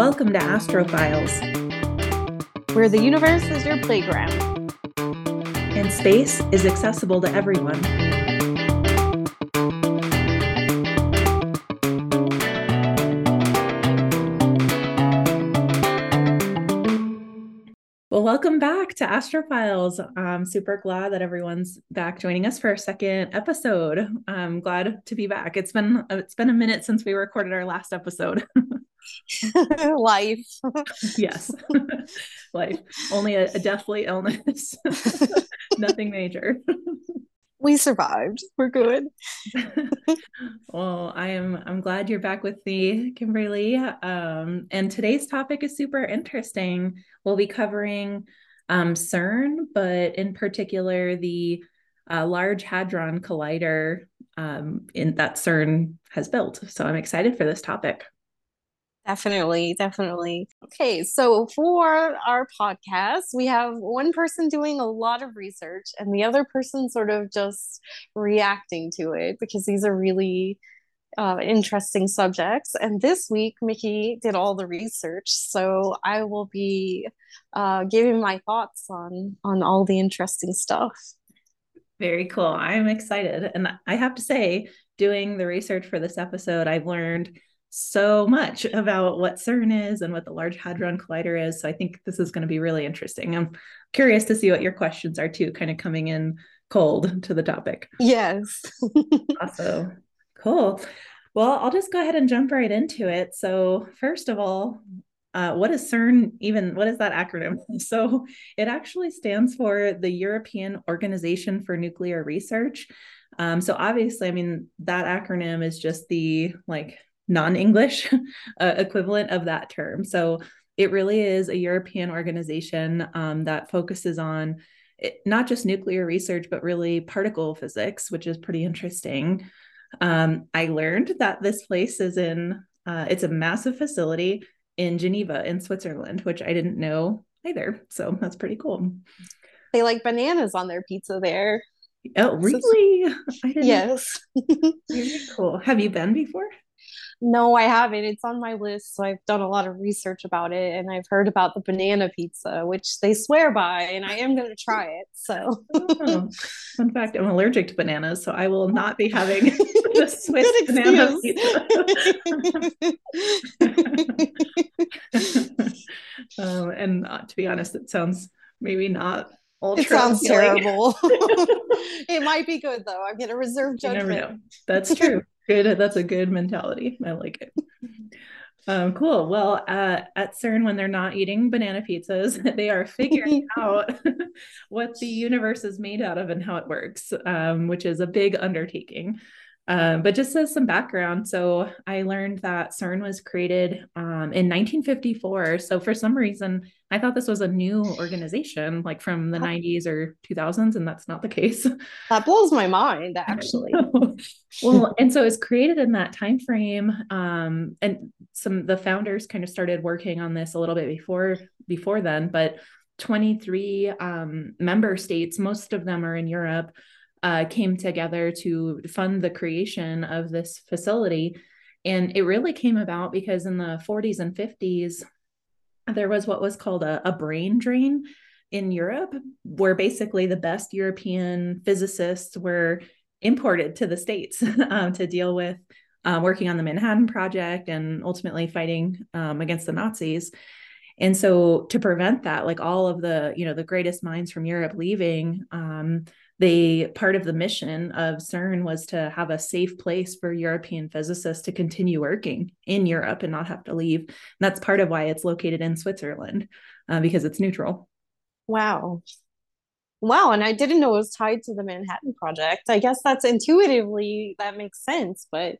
Welcome to Astrofiles, where the universe is your playground and space is accessible to everyone. Well, welcome back to Astrofiles. I'm super glad that everyone's back joining us for our second episode. I'm glad to be back. It's been it's been a minute since we recorded our last episode. Life. yes. Life. Only a, a deathly illness. Nothing major. we survived. We're good. well, I am I'm glad you're back with me, Kymberly. Um, and today's topic is super interesting. We'll be covering um, CERN, but in particular the uh, Large Hadron Collider um, in that CERN has built. So I'm excited for this topic. Definitely, definitely. Okay, so for our podcast, we have one person doing a lot of research and the other person sort of just reacting to it because these are really uh, interesting subjects. And this week, Mickey did all the research, so I will be uh, giving my thoughts on on all the interesting stuff. Very cool. I'm excited, and I have to say, doing the research for this episode, I've learned so much about what CERN is and what the Large Hadron Collider is. So I think this is going to be really interesting. I'm curious to see what your questions are too, kind of coming in cold to the topic. Yes. awesome. Cool. Well, I'll just go ahead and jump right into it. So, first of all, uh, what is CERN even? What is that acronym? So, it actually stands for the European Organization for Nuclear Research. Um, so, obviously, I mean, that acronym is just the like non-English uh, equivalent of that term. So it really is a European organization um, that focuses on it, not just nuclear research, but really particle physics, which is pretty interesting. Um, I learned that this place is in, uh, it's a massive facility in Geneva in Switzerland, which I didn't know either. So that's pretty cool. They like bananas on their pizza there. Oh, really? yes. Very cool. Have you been before? No, I haven't. It's on my list. So I've done a lot of research about it and I've heard about the banana pizza, which they swear by, and I am going to try it. So, oh, fun fact I'm allergic to bananas, so I will not be having the Swiss banana pizza. um, and uh, to be honest, it sounds maybe not ultra. It sounds terrible. it might be good though. I'm going to reserve judgment. You never know. That's true good. That's a good mentality. I like it. Um, cool. Well, uh, at CERN, when they're not eating banana pizzas, they are figuring out what the universe is made out of and how it works, um, which is a big undertaking. Um, but just as some background, so I learned that CERN was created um, in 1954. So for some reason, I thought this was a new organization, like from the 90s or 2000s, and that's not the case. That blows my mind, actually. well, and so it was created in that time frame, um, and some the founders kind of started working on this a little bit before before then, but 23 um, member states, most of them are in Europe uh, came together to fund the creation of this facility. And it really came about because in the 40s and 50s, there was what was called a, a brain drain in Europe, where basically the best European physicists were imported to the States um, to deal with uh, working on the Manhattan Project and ultimately fighting um, against the Nazis. And so to prevent that, like all of the, you know, the greatest minds from Europe leaving, um, they part of the mission of CERN was to have a safe place for European physicists to continue working in Europe and not have to leave. And that's part of why it's located in Switzerland uh, because it's neutral. Wow. Wow, and I didn't know it was tied to the Manhattan Project. I guess that's intuitively that makes sense, but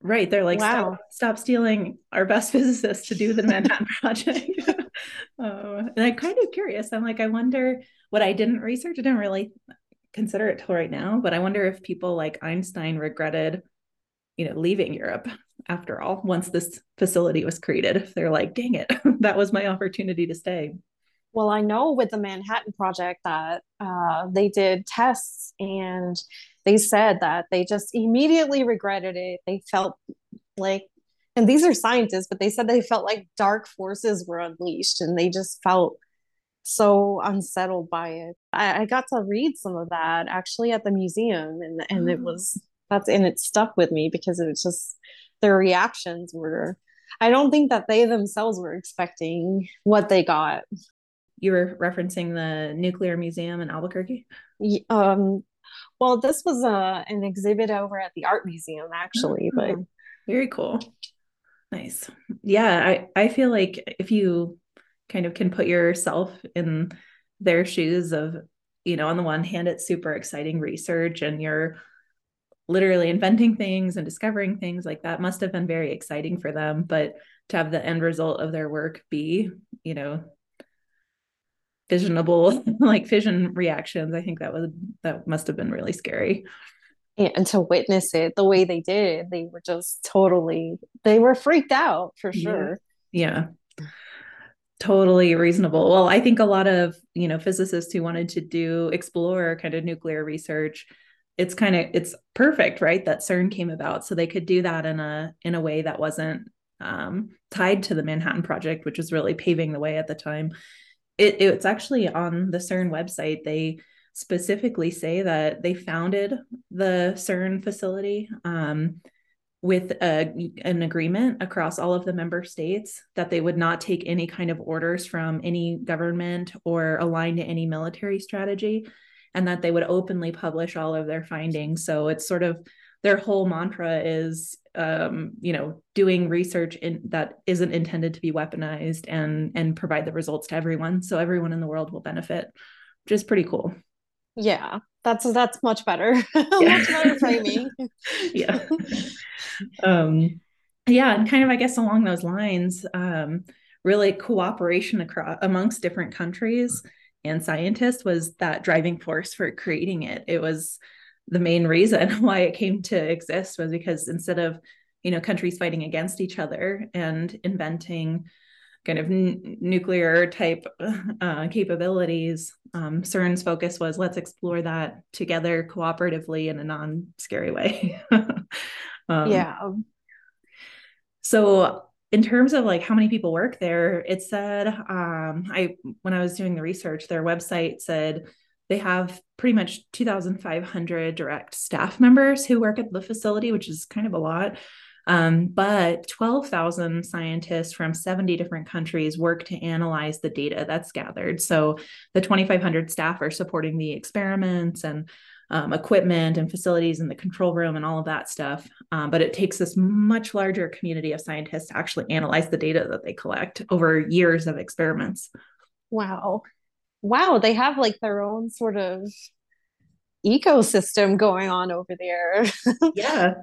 right, they're like, wow. stop, stop stealing our best physicists to do the Manhattan Project. uh, and I'm kind of curious. I'm like, I wonder what I didn't research. I didn't really consider it till right now, but I wonder if people like Einstein regretted, you know, leaving Europe after all, once this facility was created. If they're like, dang it, that was my opportunity to stay. Well, I know with the Manhattan Project that uh, they did tests and they said that they just immediately regretted it. They felt like and these are scientists, but they said they felt like dark forces were unleashed and they just felt so unsettled by it. I, I got to read some of that actually at the museum and and oh. it was that's and it stuck with me because it's just their reactions were I don't think that they themselves were expecting what they got. You were referencing the nuclear museum in Albuquerque? Um well this was a uh, an exhibit over at the art museum actually, oh, but very cool. Nice. Yeah, I I feel like if you kind of can put yourself in their shoes of, you know, on the one hand it's super exciting research and you're literally inventing things and discovering things like that must have been very exciting for them, but to have the end result of their work be, you know, fissionable like fission reactions, I think that was that must have been really scary. Yeah and to witness it the way they did they were just totally they were freaked out for sure. Yeah. yeah totally reasonable. Well i think a lot of you know physicists who wanted to do explore kind of nuclear research it's kind of it's perfect right that cern came about. So they could do that in a in a way that wasn't um, tied to the manhattan project which was really paving the way at the time. It, it's actually on the cern website. They specifically say that they founded the CERN facility um, with a, an agreement across all of the member states that they would not take any kind of orders from any government or align to any military strategy, and that they would openly publish all of their findings. So it's sort of their whole mantra is um, you know doing research in, that isn't intended to be weaponized and and provide the results to everyone so everyone in the world will benefit which is pretty cool yeah, that's that's much better. Yeah. much better framing. yeah. um yeah, and kind of I guess along those lines, um, really cooperation across amongst different countries and scientists was that driving force for creating it. It was the main reason why it came to exist was because instead of you know countries fighting against each other and inventing kind of n- nuclear type uh, capabilities. Um, CERN's focus was let's explore that together cooperatively in a non scary way. um, yeah. So in terms of like how many people work there, it said um, I when I was doing the research, their website said they have pretty much 2,500 direct staff members who work at the facility, which is kind of a lot. Um, but 12,000 scientists from 70 different countries work to analyze the data that's gathered. So the 2,500 staff are supporting the experiments and um, equipment and facilities in the control room and all of that stuff. Um, but it takes this much larger community of scientists to actually analyze the data that they collect over years of experiments. Wow. Wow. They have like their own sort of ecosystem going on over there. yeah.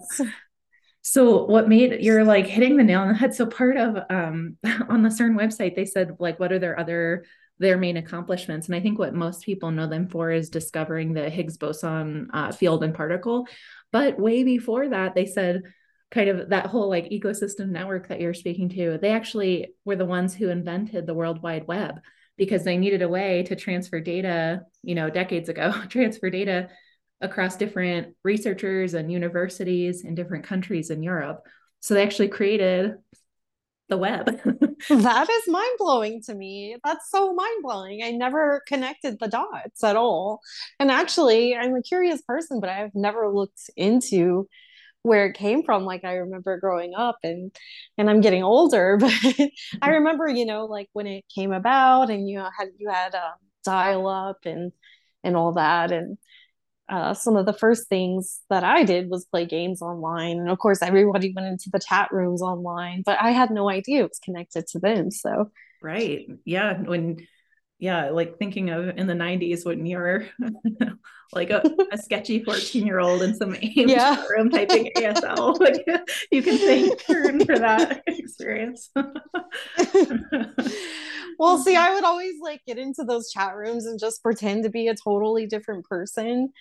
So what made you're like hitting the nail on the head. So part of um on the cern website they said like what are their other their main accomplishments? And i think what most people know them for is discovering the higgs boson uh, field and particle. But way before that they said kind of that whole like ecosystem network that you're speaking to they actually were the ones who invented the world wide web because they needed a way to transfer data you know decades ago transfer data across different researchers and universities in different countries in Europe. So they actually created the web. that is mind blowing to me. That's so mind blowing. I never connected the dots at all. And actually, I'm a curious person, but I've never looked into where it came from like i remember growing up and and i'm getting older but i remember you know like when it came about and you know had you had um, dial up and and all that and uh, some of the first things that I did was play games online. And of course, everybody went into the chat rooms online, but I had no idea it was connected to them. So, right. Yeah. When, yeah, like thinking of in the 90s when you're like a, a sketchy 14 year old in some AIM yeah. room typing ASL, like you can thank CERN for that experience. Well, see, mm-hmm. I would always like get into those chat rooms and just pretend to be a totally different person.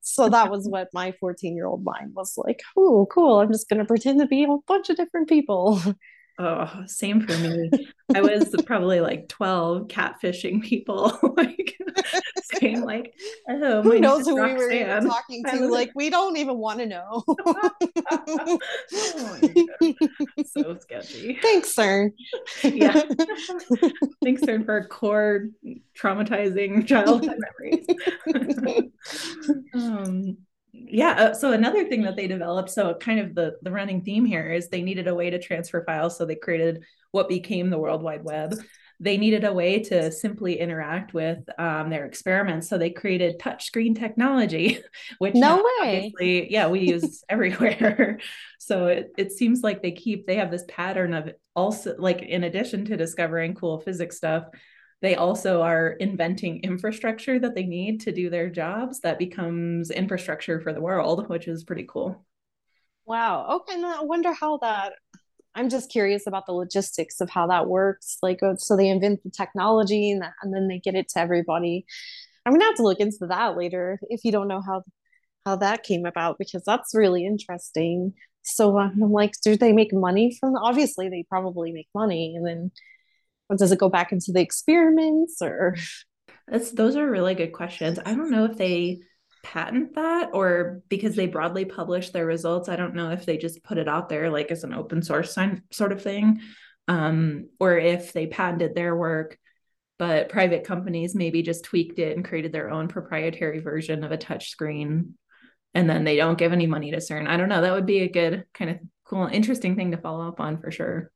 So that was what my 14 year old mind was like. Oh, cool. I'm just going to pretend to be a bunch of different people. Oh, same for me. I was probably like 12 catfishing people, like saying like, oh, who knows who we were talking to? Like, we don't even want to know. oh so sketchy. Thanks, CERN. yeah. Thanks, CERN, for a core traumatizing childhood memories. um, yeah uh, so another thing that they developed so kind of the the running theme here is they needed a way to transfer files. So they created what became the world wide web. They needed a way to simply interact with um, their experiments. So they created touchscreen technology which no way. yeah we use everywhere. So it, it seems like they keep they have this pattern of also like in addition to discovering cool physics stuff they also are inventing infrastructure that they need to do their jobs that becomes infrastructure for the world, which is pretty cool. Wow. Okay. I wonder how that, I'm just curious about the logistics of how that works. Like, uh, so they invent the technology and, and then they get it to everybody. I'm gonna have to look into that later if you don't know how how that came about because that's really interesting. So uh, I'm like, do they make money from? Obviously, they probably make money, and then does it go back into the experiments or that's those are really good questions i don't know if they patent that or because they broadly publish their results i don't know if they just put it out there like as an open source sign, sort of thing um, or if they patented their work but private companies maybe just tweaked it and created their own proprietary version of a touch screen and then they don't give any money to CERN. I don't know. That would be a good kind of cool, interesting thing to follow up on for sure.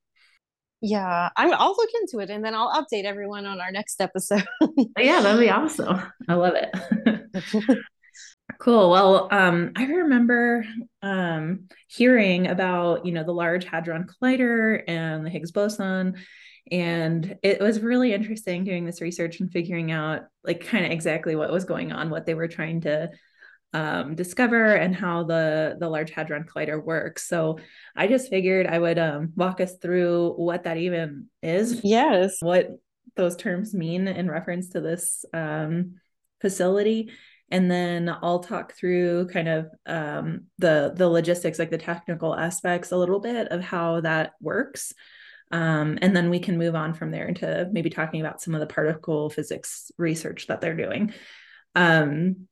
Yeah, I'm, I'll look into it and then I'll update everyone on our next episode. yeah, that'd be awesome. I love it. cool. Well, um, I remember um, hearing about, you know, the Large Hadron Collider and the Higgs boson. And it was really interesting doing this research and figuring out like kind of exactly what was going on, what they were trying to um, discover and how the the Large Hadron Collider works. So I just figured I would um, walk us through what that even is. Yes. What those terms mean in reference to this um, facility and then I'll talk through kind of um, the the logistics, like the technical aspects, a little bit of how that works, um, and then we can move on from there into maybe talking about some of the particle physics research that they're doing. Um,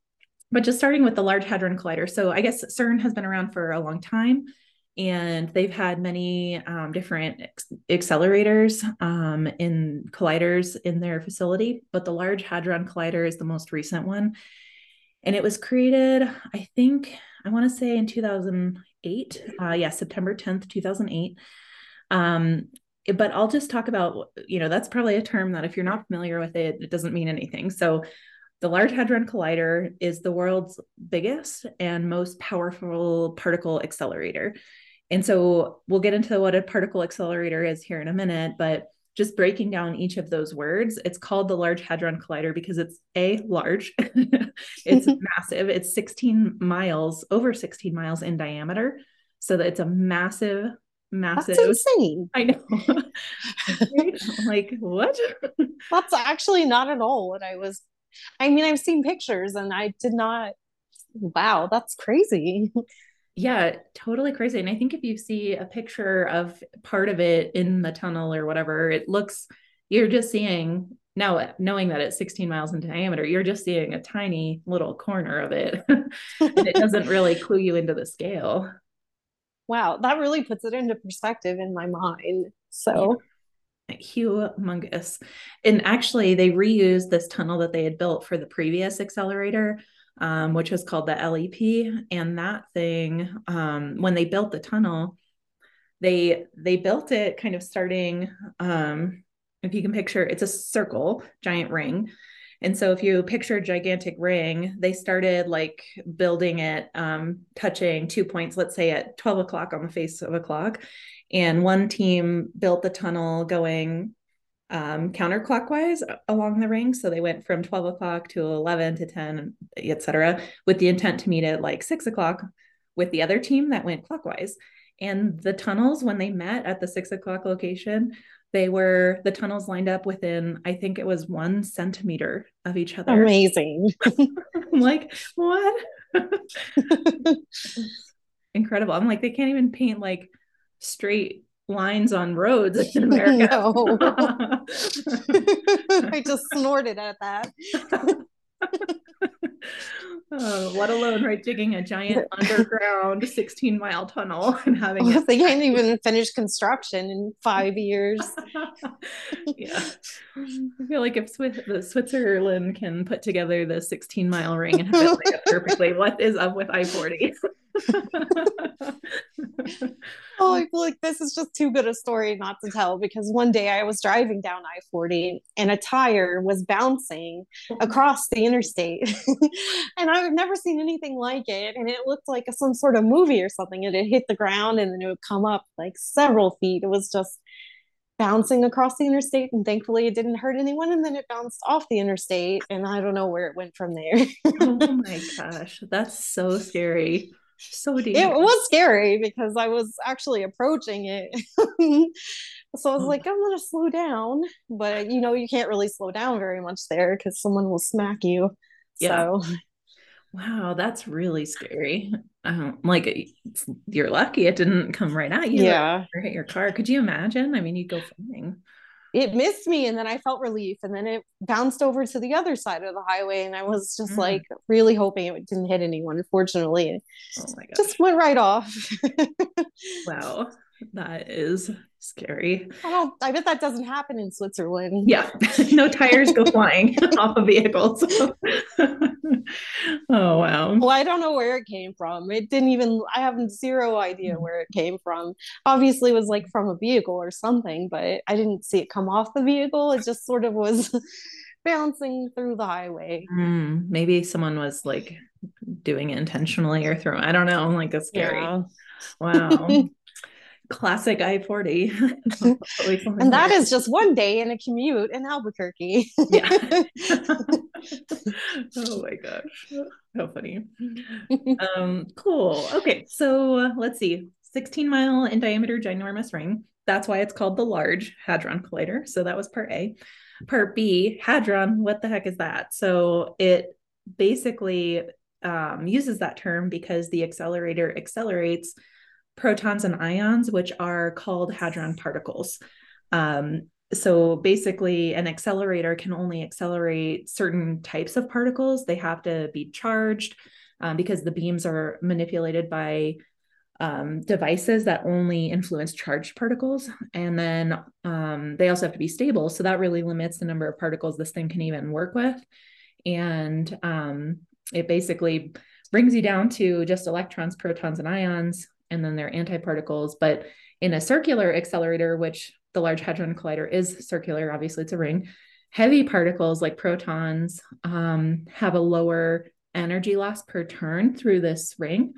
but just starting with the Large Hadron Collider. So I guess CERN has been around for a long time and they've had many um, different accelerators um, in colliders in their facility, but the Large Hadron Collider is the most recent one. And it was created, I think, I want to say in 2008. Uh, yeah, September 10th, 2008. Um, but I'll just talk about, you know, that's probably a term that if you're not familiar with it, it doesn't mean anything. So the Large Hadron Collider is the world's biggest and most powerful particle accelerator. And so we'll get into what a particle accelerator is here in a minute, but just breaking down each of those words, it's called the Large Hadron Collider because it's a large, it's massive, it's 16 miles, over 16 miles in diameter. So that it's a massive, massive. That's insane. I know. like, what? That's actually not at all what I was I mean, I've seen pictures and I did not, wow, that's crazy. Yeah, totally crazy. And I think if you see a picture of part of it in the tunnel or whatever, it looks, you're just seeing now knowing that it's 16 miles in diameter, you're just seeing a tiny little corner of it. and it doesn't really clue you into the scale. Wow, that really puts it into perspective in my mind. So, humongous. And actually, they reused this tunnel that they had built for the previous accelerator, um, which was called the LEP. And that thing, um, when they built the tunnel, they they built it kind of starting. Um, if you can picture, it's a circle, giant ring. And so if you picture a gigantic ring, they started like building it, um, touching two points, let's say at 12 o'clock on the face of a clock. And one team built the tunnel going um, counterclockwise along the ring. So they went from 12 o'clock to 11 to 10, etc., with the intent to meet at like six o'clock with the other team that went clockwise. And the tunnels, when they met at the six o'clock location, they were the tunnels lined up within, I think it was one centimeter of each other. Amazing. I'm like, what? Incredible. I'm like, they can't even paint like straight lines on roads in America. No. I just snorted at that. Uh, let alone right digging a giant underground 16 mile tunnel and having it. they can't even finish construction in five years yeah i feel like if Swiss- switzerland can put together the 16 mile ring and have it perfectly what is up with i-40 oh, I feel like this is just too good a story not to tell because one day I was driving down I 40 and a tire was bouncing across the interstate. and I've never seen anything like it. And it looked like some sort of movie or something. And it hit the ground and then it would come up like several feet. It was just bouncing across the interstate and thankfully it didn't hurt anyone and then it bounced off the interstate and i don't know where it went from there oh my gosh that's so scary so deep. It was scary because I was actually approaching it. so I was oh. like, I'm gonna slow down. But you know, you can't really slow down very much there because someone will smack you. Yeah. So wow, that's really scary. Um, like you're lucky it didn't come right at you. Yeah. Or hit your car. Could you imagine? I mean, you'd go flying it missed me and then I felt relief and then it bounced over to the other side of the highway and I was just mm. like really hoping it didn't hit anyone. Unfortunately, oh my just went right off. wow, that is scary. I don't. I bet that doesn't happen in Switzerland. Yeah, no tires go flying off of vehicles. oh wow. Well, I don't know where it came from. It didn't even. I have zero idea mm. where it came from. Obviously, it was like from a vehicle or something, but I didn't see it come off the vehicle. It just sort of was bouncing through the highway. Mm, maybe someone was like doing it intentionally or throwing. I don't know. Like a scary. Yeah. Wow classic I 40. and that is just one day in a commute in Albuquerque. yeah. oh my gosh. How funny. Um, cool. Okay. So uh, let's see 16 mile in diameter ginormous ring. That's why it's called the Large Hadron Collider. So that was part A. Part B, Hadron, what the heck is that? So it basically um, uses that term because the accelerator accelerates protons and ions, which are called hadron particles. Um, so basically, an accelerator can only accelerate certain types of particles. They have to be charged um, because the beams are manipulated by um, devices that only influence charged particles. And then um, they also have to be stable. So that really limits the number of particles this thing can even work with. And um, it basically brings you down to just electrons, protons, and ions and then they're antiparticles. But in a circular accelerator, which the Large Hadron Collider is circular, obviously it's a ring, heavy particles like protons um, have a lower energy loss per turn through this ring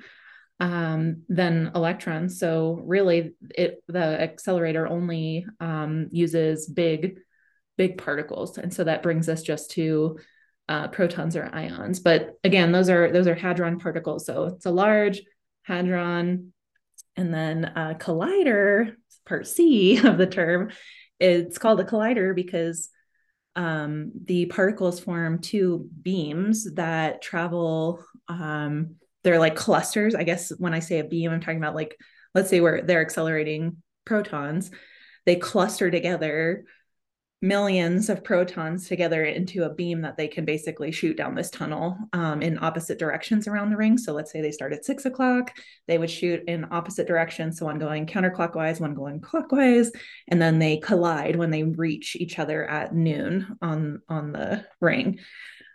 um, than electrons. So really, it the accelerator only um, uses big, big particles, and so that brings us just to uh, protons or ions. But again, those are those are hadron particles. So it's a large hadron and then a collider, part C of the term, it's called a collider because um, the particles form two beams that travel. Um, they're like clusters. I guess when I say a beam, I'm talking about like, let's say where they're accelerating protons, they cluster together millions of protons together into a beam that they can basically shoot down this tunnel um, in opposite directions around the ring. So let's say they start at six o'clock, they would shoot in opposite directions. So one going counterclockwise, one going clockwise, and then they collide when they reach each other at noon on on the ring.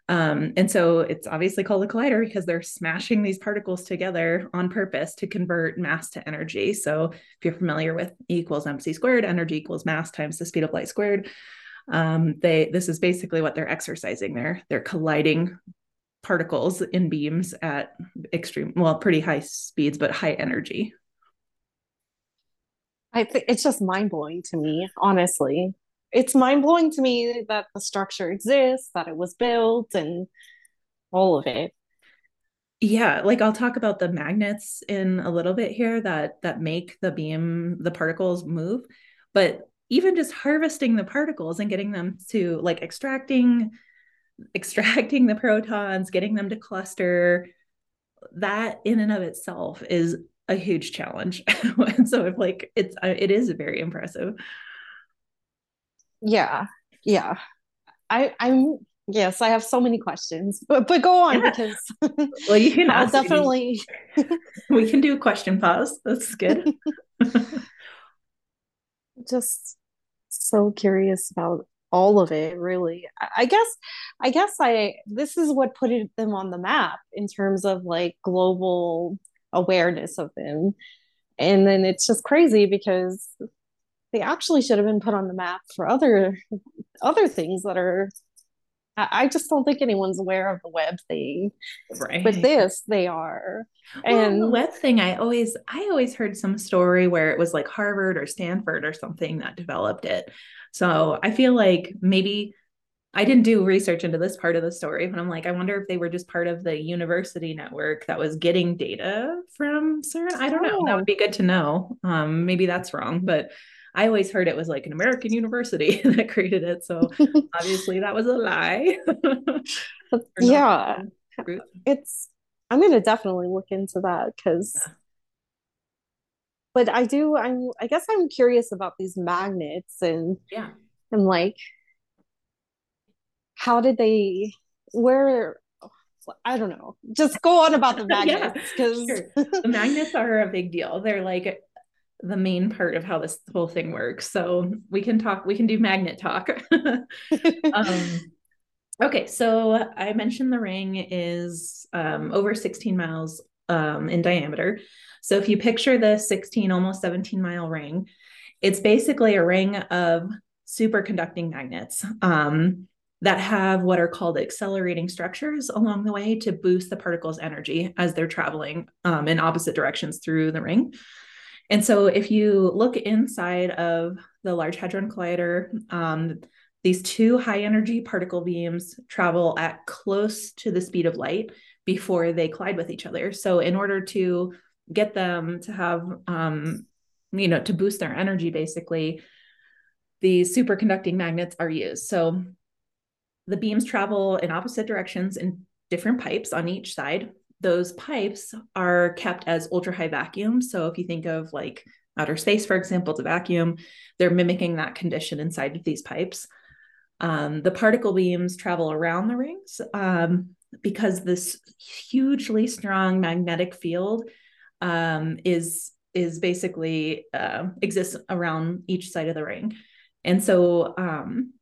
Um, and so it's obviously called a collider because they're smashing these particles together on purpose to convert mass to energy. So if you're familiar with E equals mc squared, energy equals mass times the speed of light squared. Um, they this is basically what they're exercising there. They're colliding particles in beams at extreme, well, pretty high speeds, but high energy. I think it's just mind blowing to me, honestly it's mind blowing to me that the structure exists, that it was built, and all of it. Yeah, like I'll talk about the magnets in a little bit here that that make the beam the particles move, but even just harvesting the particles and getting them to like extracting extracting the protons, getting them to cluster, that in and of itself is a huge challenge. so if like it's uh, it is very impressive. Yeah. Yeah. I I'm yes, I have so many questions. But but go on yeah. because well you can I'll definitely we can do a question pause. That's good. Just so curious about all of it really i guess i guess i this is what put them on the map in terms of like global awareness of them and then it's just crazy because they actually should have been put on the map for other other things that are I just don't think anyone's aware of the web thing. Right. But this, they are. Well, and the web thing, I always, I always heard some story where it was like Harvard or Stanford or something that developed it. So I feel like maybe I didn't do research into this part of the story, but I'm like, I wonder if they were just part of the university network that was getting data from CERN. I don't know. That would be good to know. Um, maybe that's wrong, but I always heard it was like an American university that created it. So obviously that was a lie. yeah. It's, I'm going to definitely look into that because. Yeah. But I do. I'm. I guess I'm curious about these magnets and yeah, and like how did they where I don't know. Just go on about the magnets because yeah, sure. the magnets are a big deal. They're like the main part of how this whole thing works. So we can talk. We can do magnet talk. um, okay, so I mentioned the ring is um, over 16 miles um, in diameter. So if you picture the 16, almost 17 mile ring, it's basically a ring of superconducting magnets. Um, that have what are called accelerating structures along the way to boost the particle's energy as they're traveling um, in opposite directions through the ring. And so, if you look inside of the Large Hadron Collider, um, these two high energy particle beams travel at close to the speed of light before they collide with each other. So, in order to get them to have, um, you know, to boost their energy, basically, these superconducting magnets are used. So, the beams travel in opposite directions in different pipes on each side. Those pipes are kept as ultra high vacuum. So if you think of like outer space, for example, it's a vacuum, they're mimicking that condition inside of these pipes. Um, the particle beams travel around the rings um, because this hugely strong magnetic field um, is is basically uh, exists around each side of the ring, and so um,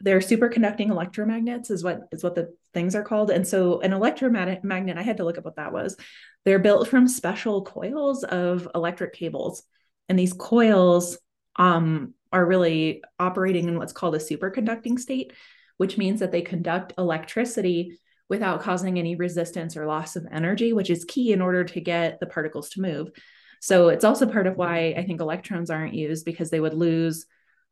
they're superconducting electromagnets is what is what the things are called. And so an electromagnet magnet i had to look up what that was. They're built from special coils of electric cables. And these coils um, are really operating in what's called a superconducting state which means that they conduct electricity without causing any resistance or loss of energy which is key in order to get the particles to move. So it's also part of why i think electrons aren't used because they would lose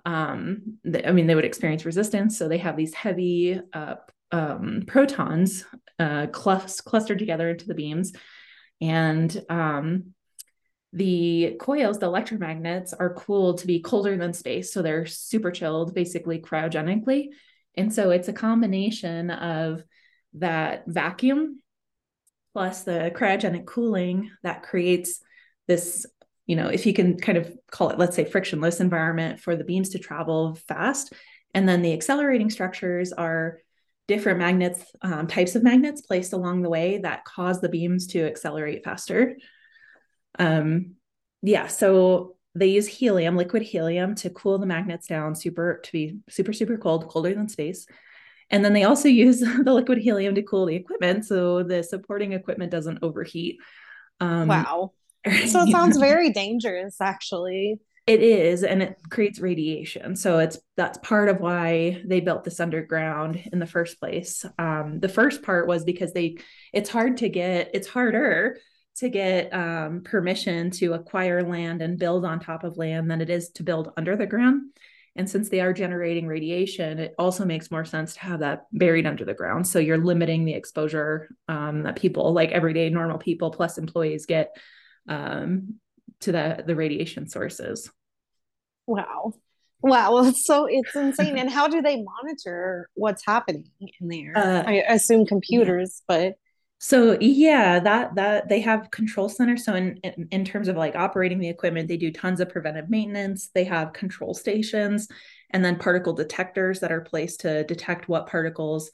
um, I mean, they would experience resistance. So they have these heavy uh, um, protons uh, clustered together into the beams. And um, the coils, the electromagnets, are cooled to be colder than space. So they're super chilled, basically cryogenically. And so it's a combination of that vacuum plus the cryogenic cooling that creates this you know, if you can kind of call it, let's say, frictionless environment for the beams to travel fast. And then the accelerating structures are different magnets, um, types of magnets placed along the way that cause the beams to accelerate faster. Um, yeah, so they use helium, liquid helium, to cool the magnets down super to be super super cold, colder than space. And then they also use the liquid helium to cool the equipment, so the supporting equipment doesn't overheat. Um, wow. So it sounds very dangerous, actually. It is, and it creates radiation. So it's that's part of why they built this underground in the first place. Um, the first part was because they it's hard to get it's harder to get um, permission to acquire land and build on top of land than it is to build under the ground. And since they are generating radiation, it also makes more sense to have that buried under the ground. So you're limiting the exposure um, that people, like everyday normal people plus employees, get um, to the the radiation sources. Wow. Wow, so it's insane. and how do they monitor what's happening in there? Uh, I assume computers, yeah. but So yeah, that that they have control centers. So in, in, in terms of like operating the equipment, they do tons of preventive maintenance. They have control stations and then particle detectors that are placed to detect what particles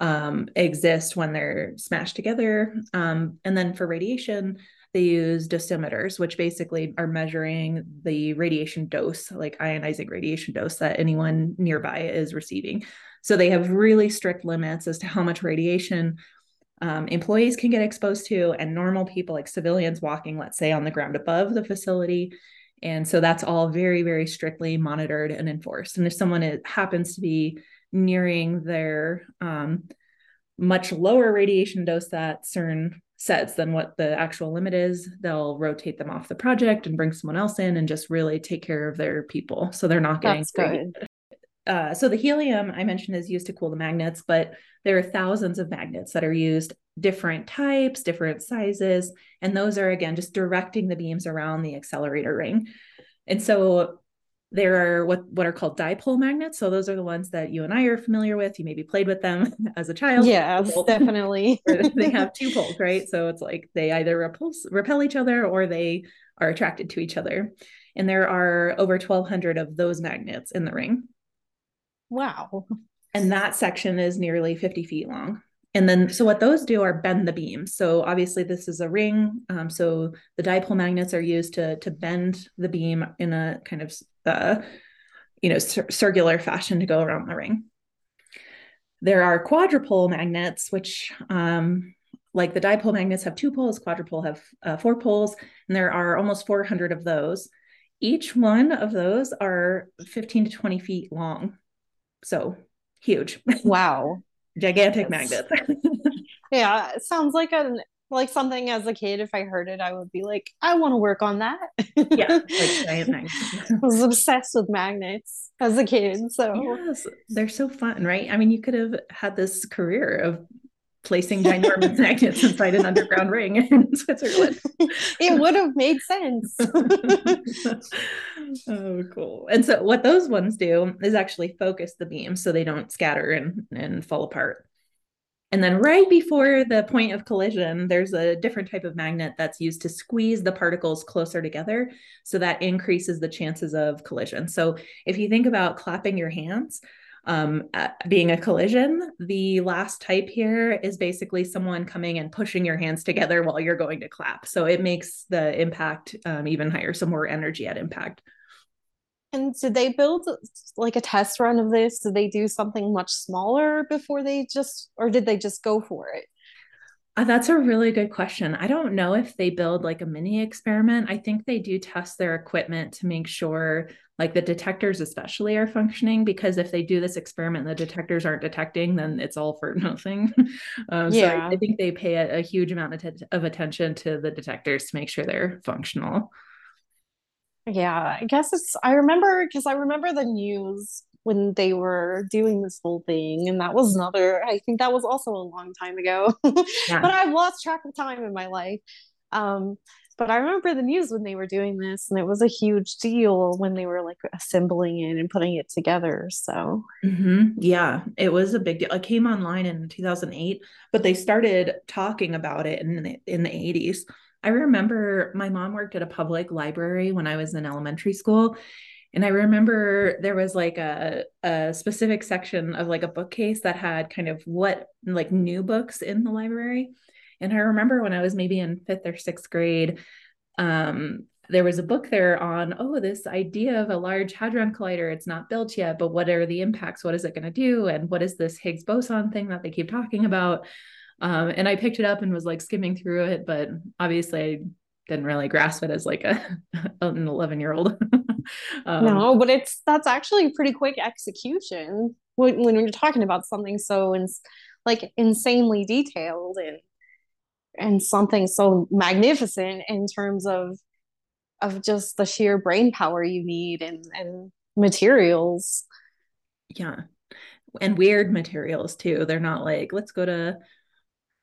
um, exist when they're smashed together. Um, and then for radiation, they use dosimeters, which basically are measuring the radiation dose, like ionizing radiation dose that anyone nearby is receiving. So they have really strict limits as to how much radiation um, employees can get exposed to and normal people like civilians walking let's say on the ground above the facility and so that's all very very strictly monitored and enforced and if someone happens to be nearing their um, much lower radiation dose that cern sets than what the actual limit is. They'll rotate them off the project and bring someone else in and just really take care of their people so they're not getting that's good. Uh, so the helium I mentioned is used to cool the magnets, but there are thousands of magnets that are used, different types, different sizes, and those are again just directing the beams around the accelerator ring. And so there are what what are called dipole magnets. So those are the ones that you and I are familiar with. You maybe played with them as a child. Yeah, definitely. they have two poles, right? So it's like they either repulse repel each other or they are attracted to each other. And there are over 1,200 of those magnets in the ring. Wow. And that section is nearly 50 feet long. And then, so what those do are bend the beam. So obviously, this is a ring. Um, so the dipole magnets are used to to bend the beam in a kind of, uh, you know, cir- circular fashion to go around the ring. There are quadrupole magnets, which, um, like the dipole magnets, have two poles. Quadrupole have uh, four poles, and there are almost 400 of those. Each one of those are 15 to 20 feet long. So huge. Wow. Gigantic magnets. yeah, it sounds like a like something as a kid if I heard it I would be like I want to work on that. yeah, like giant magnets. I was obsessed with magnets as a kid, so yes, they're so fun, right? I mean, you could have had this career of placing ginormous magnets inside an underground ring in Switzerland. it would have made sense. oh, cool. And so what those ones do is actually focus the beam so they don't scatter and, and fall apart. And then right before the point of collision, there's a different type of magnet that's used to squeeze the particles closer together. So that increases the chances of collision. So if you think about clapping your hands, um, being a collision. The last type here is basically someone coming and pushing your hands together while you're going to clap. So it makes the impact um, even higher, so more energy at impact. And did they build like a test run of this? Did they do something much smaller before they just, or did they just go for it? Uh, that's a really good question. I don't know if they build like a mini experiment. I think they do test their equipment to make sure like the detectors especially are functioning because if they do this experiment and the detectors aren't detecting then it's all for nothing um, yeah. so I, think they pay a, a huge amount of, t- of attention to the detectors to make sure they're functional yeah i guess it's i remember because i remember the news when they were doing this whole thing and that was another i think that was also a long time ago yeah. but i've lost track of time in my life um but I remember the news when they were doing this, and it was a huge deal when they were like assembling it and putting it together. So, mm-hmm. yeah, it was a big deal. It came online in 2008, but they started talking about it in the, in the 80s. I remember my mom worked at a public library when I was in elementary school. And I remember there was like a, a specific section of like a bookcase that had kind of what like new books in the library. And I remember when I was maybe in fifth or sixth grade, um, there was a book there on, oh, this idea of a large hadron collider. It's not built yet, but what are the impacts? What is it going to do? And what is this Higgs boson thing that they keep talking about? Um, and I picked it up and was like skimming through it, but obviously I didn't really grasp it as like a an 11 year old. um, no, but it's that's actually pretty quick execution when, when you're talking about something so ins- like insanely detailed and and something so magnificent in terms of of just the sheer brain power you need and and materials yeah and weird materials too they're not like let's go to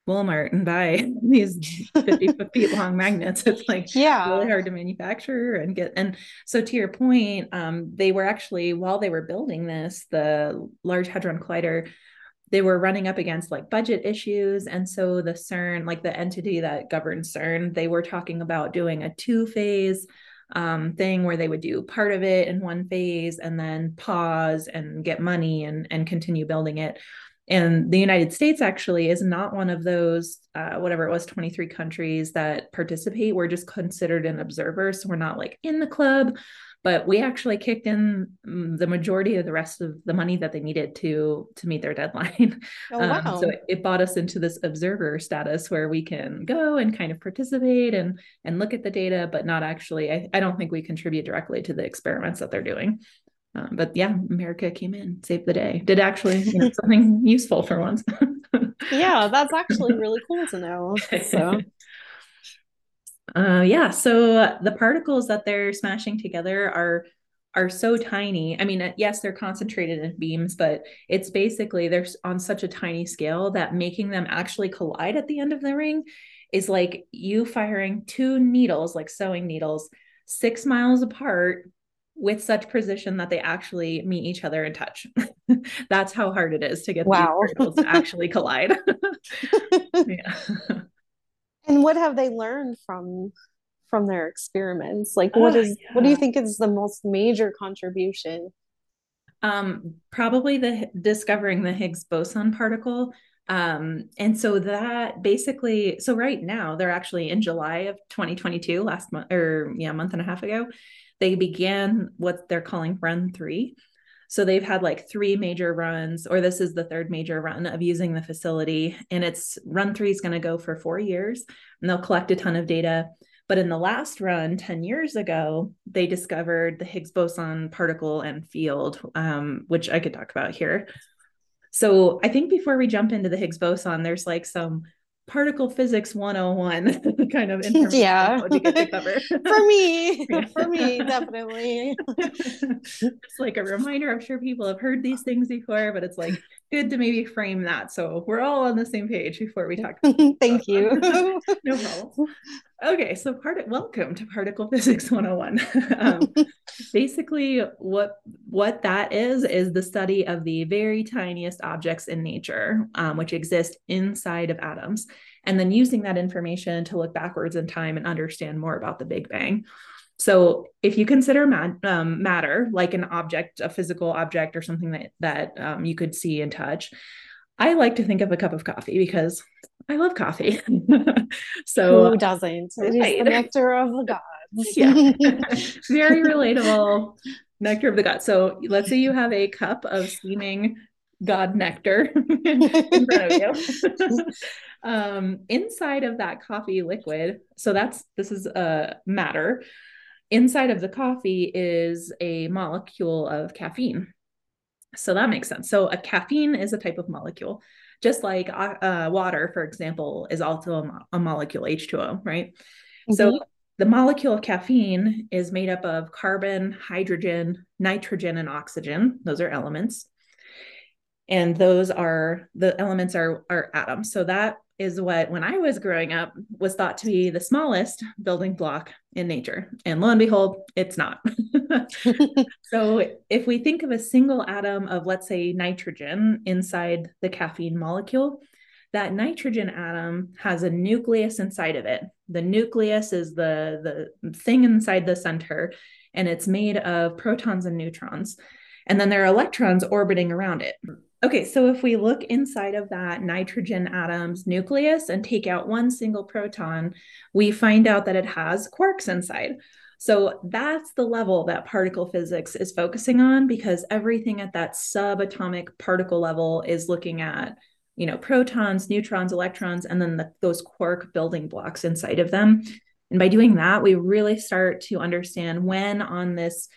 Walmart and buy these 50 feet long magnets. It's like yeah, really hard to manufacture and get. And so to your point, um, they were actually while they were building this, the Large Hadron Collider they were running up against like budget issues. And so the CERN, like the entity that governs CERN, they were talking about doing a two phase um, thing where they would do part of it in one phase and then pause and get money and, and continue building it. And the United States actually is not one of those, uh, whatever it was, 23 countries that participate. We're just considered an observer. So we're not like in the club, but we actually kicked in mm, the majority of the rest of the money that they needed to to meet their deadline. Oh, wow. Um, so it, it brought us into this observer status where we can go and kind of participate and and look at the data, but not actually. I, I don't think we contribute directly to the experiments that they're doing. Um, but yeah, America came in, saved the day, did actually you know, something useful for once. yeah, that's actually really cool to know. So uh, yeah, so the particles that they're smashing together are are so tiny. I mean, yes, they're concentrated in beams, but it's basically they're on such a tiny scale that making them actually collide at the end of the ring is like you firing two needles, like sewing needles, six miles apart with such precision that they actually meet each other and touch. That's how hard it is to get wow. these particles to actually collide. yeah. And what have they learned from from their experiments? Like what uh, is yeah. what do you think is the most major contribution? Um, probably the discovering the Higgs boson particle. Um, and so that basically, so right now they're actually in July of 2022, last month or yeah, a month and a half ago, they began what they're calling run three. So they've had like three major runs, or this is the third major run of using the facility. And it's run three is going to go for four years and they'll collect a ton of data. But in the last run, 10 years ago, they discovered the Higgs boson particle and field, um, which I could talk about here. So I think before we jump into the Higgs boson, there's like some particle physics 101 kind of information yeah for me for me definitely. It's like a reminder i'm sure people have heard these things before but it's like good to maybe frame that so we're all on the same page before we talk thank you. No problem. Okay so part welcome to particle physics 101 um, basically what what that is is the study of the very tiniest objects in nature um, which exist inside of atoms and then using that information to look backwards in time and understand more about the big bang so if you consider mat- um, matter like an object a physical object or something that that um, you could see and touch i like to think of a cup of coffee because I love coffee. so who doesn't? It right. the nectar of the gods. yeah. Very relatable. Nectar of the gods. So let's say you have a cup of steaming god nectar in front of you. um, inside of that coffee liquid, so that's this is a uh, matter. Inside of the coffee is a molecule of caffeine. So that makes sense. So a caffeine is a type of molecule just like uh, uh, water, for example, is also a, a molecule H2O, right? Mm-hmm. So the molecule of caffeine is made up of carbon, hydrogen, nitrogen, and oxygen. Those are elements. And those are the elements are, are atoms. So that is what, when I was growing up, was thought to be the smallest building block in nature. And lo and behold, it's not. so if we think of a single atom of, let's say, nitrogen inside the caffeine molecule, that nitrogen atom has a nucleus inside of it. The nucleus is the, the thing inside the center, and it's made of protons and neutrons. And then there are electrons orbiting around it. Okay, so if we look inside of that nitrogen atom's nucleus and take out one single proton, we find out that it has quarks inside. So that's the level that particle physics is focusing on because everything at that subatomic particle level is looking at, you know, protons, neutrons, electrons, and then the, those quark building blocks inside of them. And by doing that, we really start to understand when on this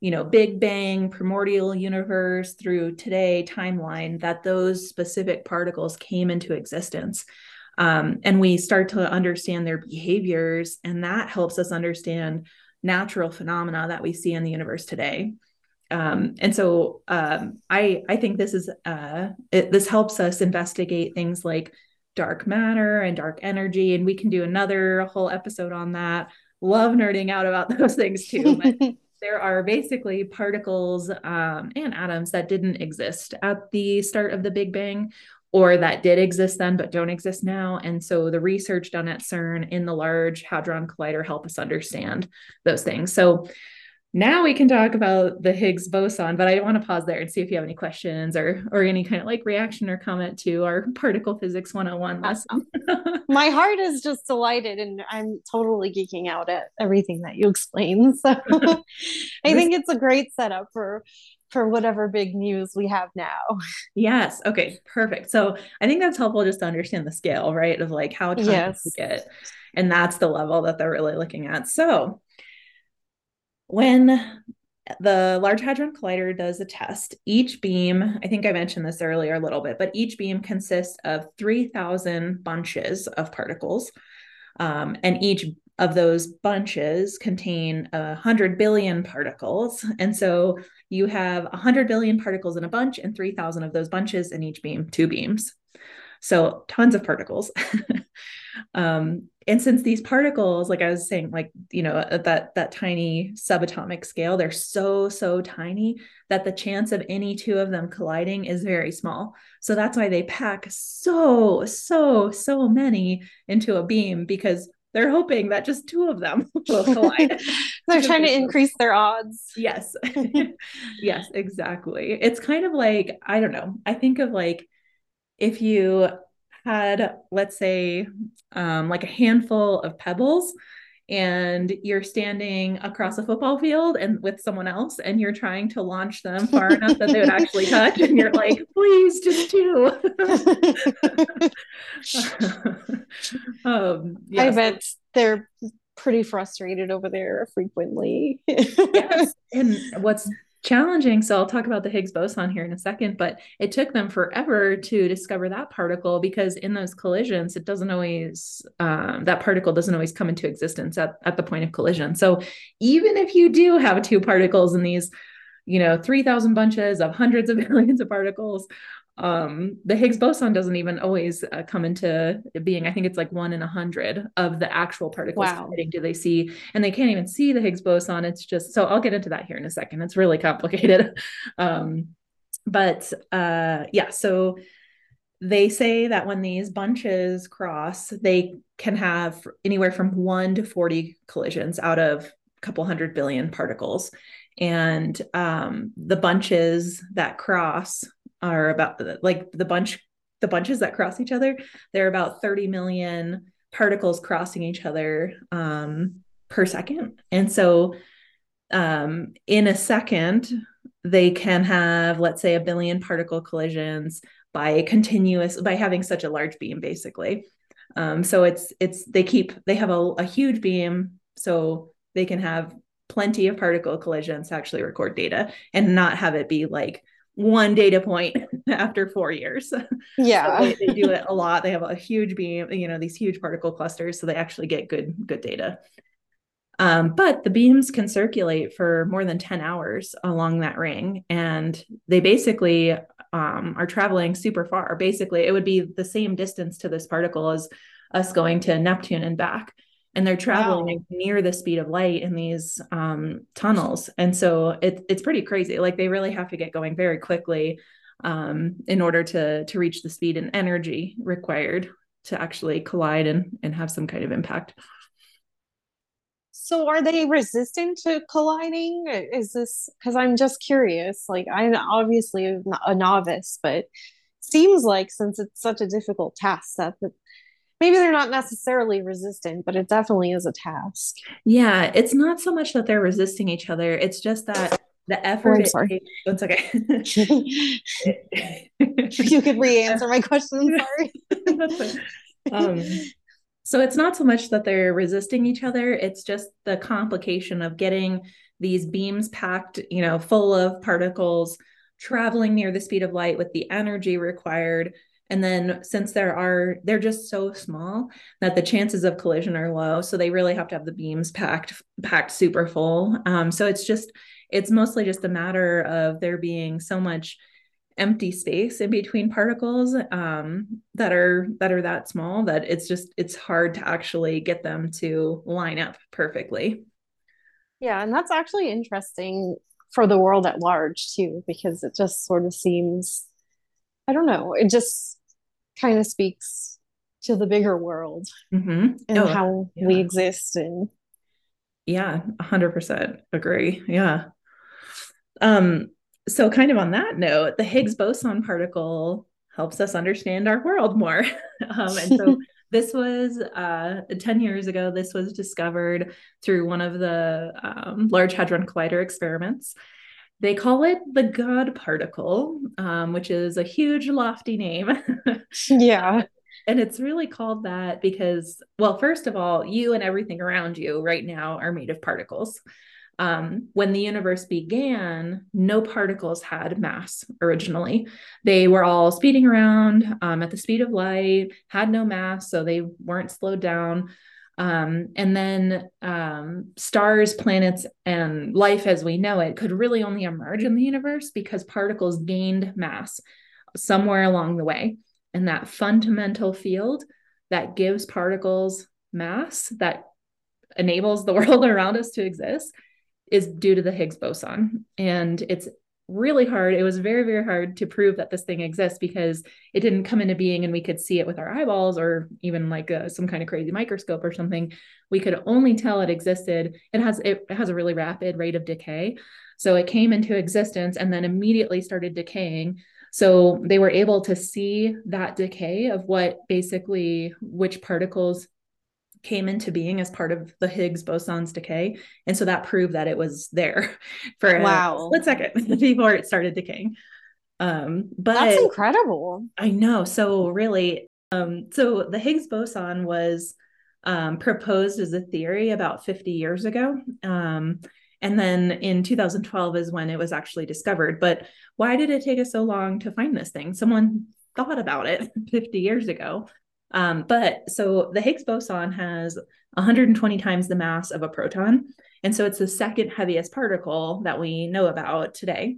you know big bang primordial universe through today timeline that those specific particles came into existence um, and we start to understand their behaviors and that helps us understand natural phenomena that we see in the universe today um, and so um, I I think this is uh, it, this helps us investigate things like dark matter and dark energy, and we can do another whole episode on that. Love nerding out about those things too. But there are basically particles um, and atoms that didn't exist at the start of the Big Bang or that did exist then but don't exist now. And so the research done at CERN in the Large Hadron Collider help us understand those things. So now we can talk about the Higgs boson, but I want to pause there and see if you have any questions or or any kind of like reaction or comment to our particle physics 101 uh, lesson. Um, my heart is just delighted and I'm totally geeking out at everything that you explain. So I think it's a great setup for for whatever big news we have now. Yes. Okay. Perfect. So I think that's helpful just to understand the scale, right? Of like how tiny yes. get. And that's the level that they're really looking at. So when the Large Hadron Collider does a test, each beam, I think I mentioned this earlier a little bit, but each beam consists of 3,000 bunches of particles. Um, and each of those bunches contain a 100 billion particles. And so you have 100 billion particles in a bunch and 3,000 of those bunches in each beam, two beams. So tons of particles. um, and since these particles like i was saying like you know at that that tiny subatomic scale they're so so tiny that the chance of any two of them colliding is very small so that's why they pack so so so many into a beam because they're hoping that just two of them will collide. they're trying to increase their odds. Yes. yes, exactly. It's kind of like, I don't know. I think of like if you had, let's say, um, like a handful of pebbles and you're standing across a football field and with someone else and you're trying to launch them far enough that they would actually touch and you're like please just two um, yes. i bet they're pretty frustrated over there frequently yes. and what's challenging. So I'll talk about the Higgs boson here in a second, but it took them forever to discover that particle because in those collisions, it doesn't always, um, that particle doesn't always come into existence at, at the point of collision. So even if you do have two particles in these, you know, 3,000 bunches of hundreds of millions of particles, um, the Higgs boson doesn't even always uh, come into being. I think it's like one in a hundred of the actual particles wow. do they see, and they can't even see the Higgs boson. It's just so I'll get into that here in a second. It's really complicated, um, but uh, yeah. So they say that when these bunches cross, they can have anywhere from one to forty collisions out of a couple hundred billion particles and um, the bunches that cross are about like the bunch the bunches that cross each other there are about 30 million particles crossing each other um, per second. And so um, in a second they can have let's say a billion particle collisions by continuous by having such a large beam basically. Um, so it's it's they keep they have a, a huge beam so they can have plenty of particle collisions to actually record data and not have it be like one data point after four years. Yeah. so they, they, do it a lot. They have a huge beam, you know, these huge particle clusters. So they actually get good, good data. Um, but the beams can circulate for more than 10 hours along that ring. And they basically um, are traveling super far. Basically, it would be the same distance to this particle as us going to Neptune and back and they're traveling wow. near the speed of light in these um, tunnels. And so it, it's pretty crazy. Like they really have to get going very quickly um, in order to to reach the speed and energy required to actually collide and, and have some kind of impact. So are they resistant to colliding? Is this because i'm just curious. Like i'm obviously a novice but seems like since it's such a difficult task that maybe they're not necessarily resistant, but it definitely is a task. Yeah, it's not so much that they're resisting each other. It's just that the effort. Oh, sorry. It's okay. you could re-answer my question. Sorry. um, so it's not so much that they're resisting each other. It's just the complication of getting these beams packed, you know, full of particles traveling near the speed of light with the energy required and then since there are they're just so small that the chances of collision are low. So they really have to have the beams packed packed super full. Um, so it's just it's mostly just a matter of there being so much empty space in between particles um, that are that are that small that it's just it's hard to actually get them to line up perfectly. Yeah, and that's actually interesting for the world at large too, because it just sort of seems, I don't know, it just kind of speaks to the bigger world mm-hmm. and oh, how yeah. we exist and yeah 100% agree yeah um so kind of on that note the higgs boson particle helps us understand our world more um, and so this was uh, 10 years ago this was discovered through one of the um, large hadron collider experiments they call it the god particle um, which is a huge lofty name yeah and it's really called that because well first of all you and everything around you right now are made of particles um, when the universe began, no particles had mass originally. They were all speeding around um, at the speed of light, had no mass, so they weren't slowed down. Um, and then um, stars, planets, and life as we know it could really only emerge in the universe because particles gained mass somewhere along the way. And that fundamental field that gives particles mass, that enables the world around us to exist, is due to the Higgs boson. And it's really hard. It was very, very hard to prove that this thing exists because it didn't come into being and we could see it with our eyeballs or even like a, some kind of crazy microscope or something. We could only tell it existed. It has it has a really rapid rate of decay. So it came into existence and then immediately started decaying. So they were able to see that decay of what basically which particles came into being as part of the Higgs boson's decay. And so that proved that it was there for wow. a split second before it started decaying. Um, but that's incredible. I know. So really, um, so the Higgs boson was um, proposed as a theory about 50 years ago. Um, and then in 2012 is when it was actually discovered. But why did it take us so long to find this thing? Someone thought about it 50 years ago. Um, but so the Higgs boson has 120 times the mass of a proton. And so it's the second heaviest particle that we know about today.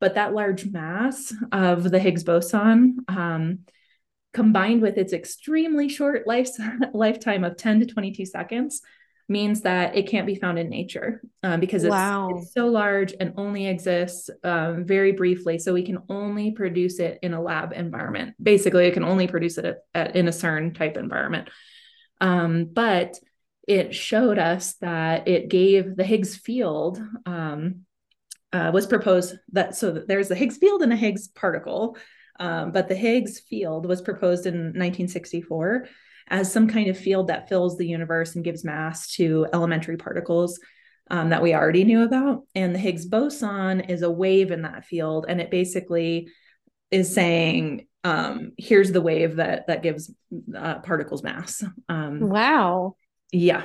But that large mass of the Higgs boson, um, combined with its extremely short life, lifetime of 10 to 22 seconds, means that it can't be found in nature um, because it's, wow. it's, so large and only exists um, very briefly. So we can only produce it in a lab environment. Basically, it can only produce it at, at, in a CERN type environment. Um, but it showed us that it gave the Higgs field um, uh, was proposed that so that there's a Higgs field and a Higgs particle. Um, but the Higgs field was proposed in 1964 as some kind of field that fills the universe and gives mass to elementary particles um, that we already knew about. And the Higgs boson is a wave in that field, and it basically is saying, um, "Here's the wave that that gives uh, particles mass." Um, wow. Yeah.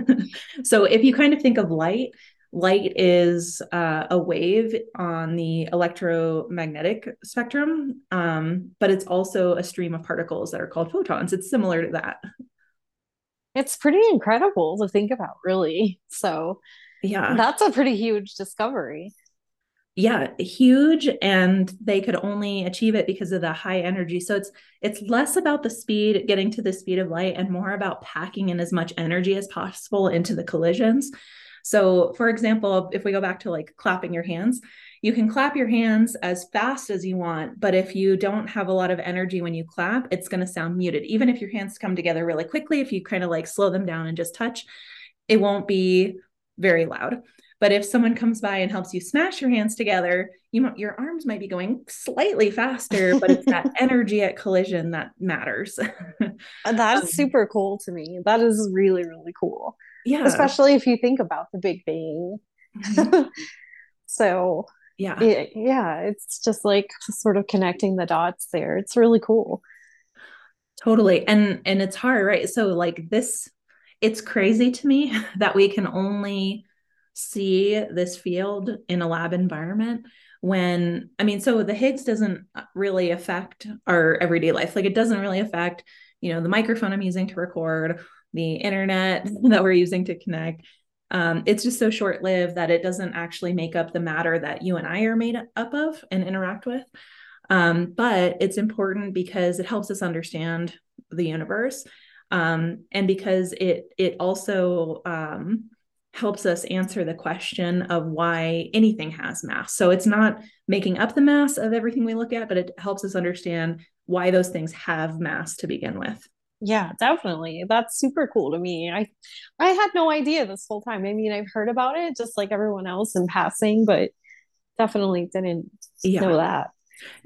so if you kind of think of light light is uh, a wave on the electromagnetic spectrum, um, but it's also a stream of particles that are called photons. It's similar to that. It's pretty incredible to think about, really. So, yeah, that's a pretty huge discovery. Yeah, huge, and they could only achieve it because of the high energy. So it's it's less about the speed, getting to the speed of light, and more about packing in as much energy as possible into the collisions. So, for example, if we go back to like clapping your hands, you can clap your hands as fast as you want, but if you don't have a lot of energy when you clap, it's going to sound muted. Even if your hands come together really quickly, if you kind of like slow them down and just touch, it won't be very loud. But if someone comes by and helps you smash your hands together, you might, your arms might be going slightly faster, but it's that energy at collision that matters. That's um, super cool to me. That is really, really cool yeah. Especially if you think about the big bang. Mm-hmm. so yeah. it, yeah it's just like sort of connecting the dots there. It's really cool. Totally. And and it's hard right? So like this it's crazy to me that we can only see this field in a lab environment when i mean so the higgs doesn't really affect our everyday life. Like it doesn't really affect you know the microphone i'm using to record the internet that we're using to connect. Um, it's just so short lived that it doesn't actually make up the matter that you and I are made up of and interact with. Um, but it's important because it helps us understand the universe. Um, and because it it also um, helps us answer the question of why anything has mass. So it's not making up the mass of everything we look at, but it helps us understand why those things have mass to begin with. Yeah, definitely. That's super cool to me. I I had no idea this whole time. I mean, I've heard about it just like everyone else in passing, but definitely didn't yeah. know that.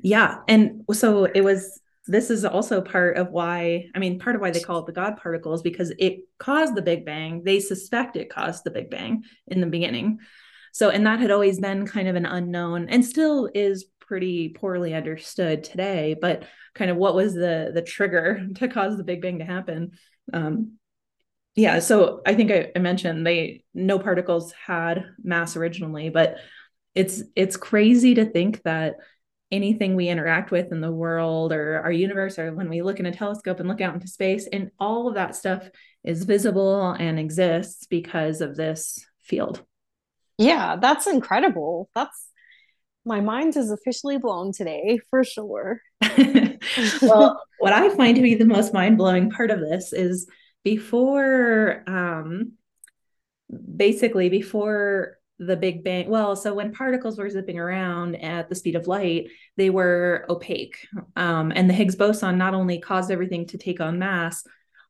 Yeah. And so it was this is also part of why i mean part of why they call it the god particles because it caused the big bang they suspect it caused the big bang in the beginning so and that had always been kind of an unknown and still is pretty poorly understood today but kind of what was the the trigger to cause the big bang to happen? Um yeah so i think I, I mentioned they no particles had mass originally but it's it's crazy to think that anything we interact with in the world or our universe or when we look in a telescope and look out into space and all of that stuff is visible and exists because of this field. Yeah that's incredible. That's my mind is officially blown today for sure well what i find to be the most mind-blowing part of this is before um basically before the Big Bang. Well, so when particles were zipping around at the speed of light, they were opaque. Um, and the Higgs boson not only caused everything to take on mass,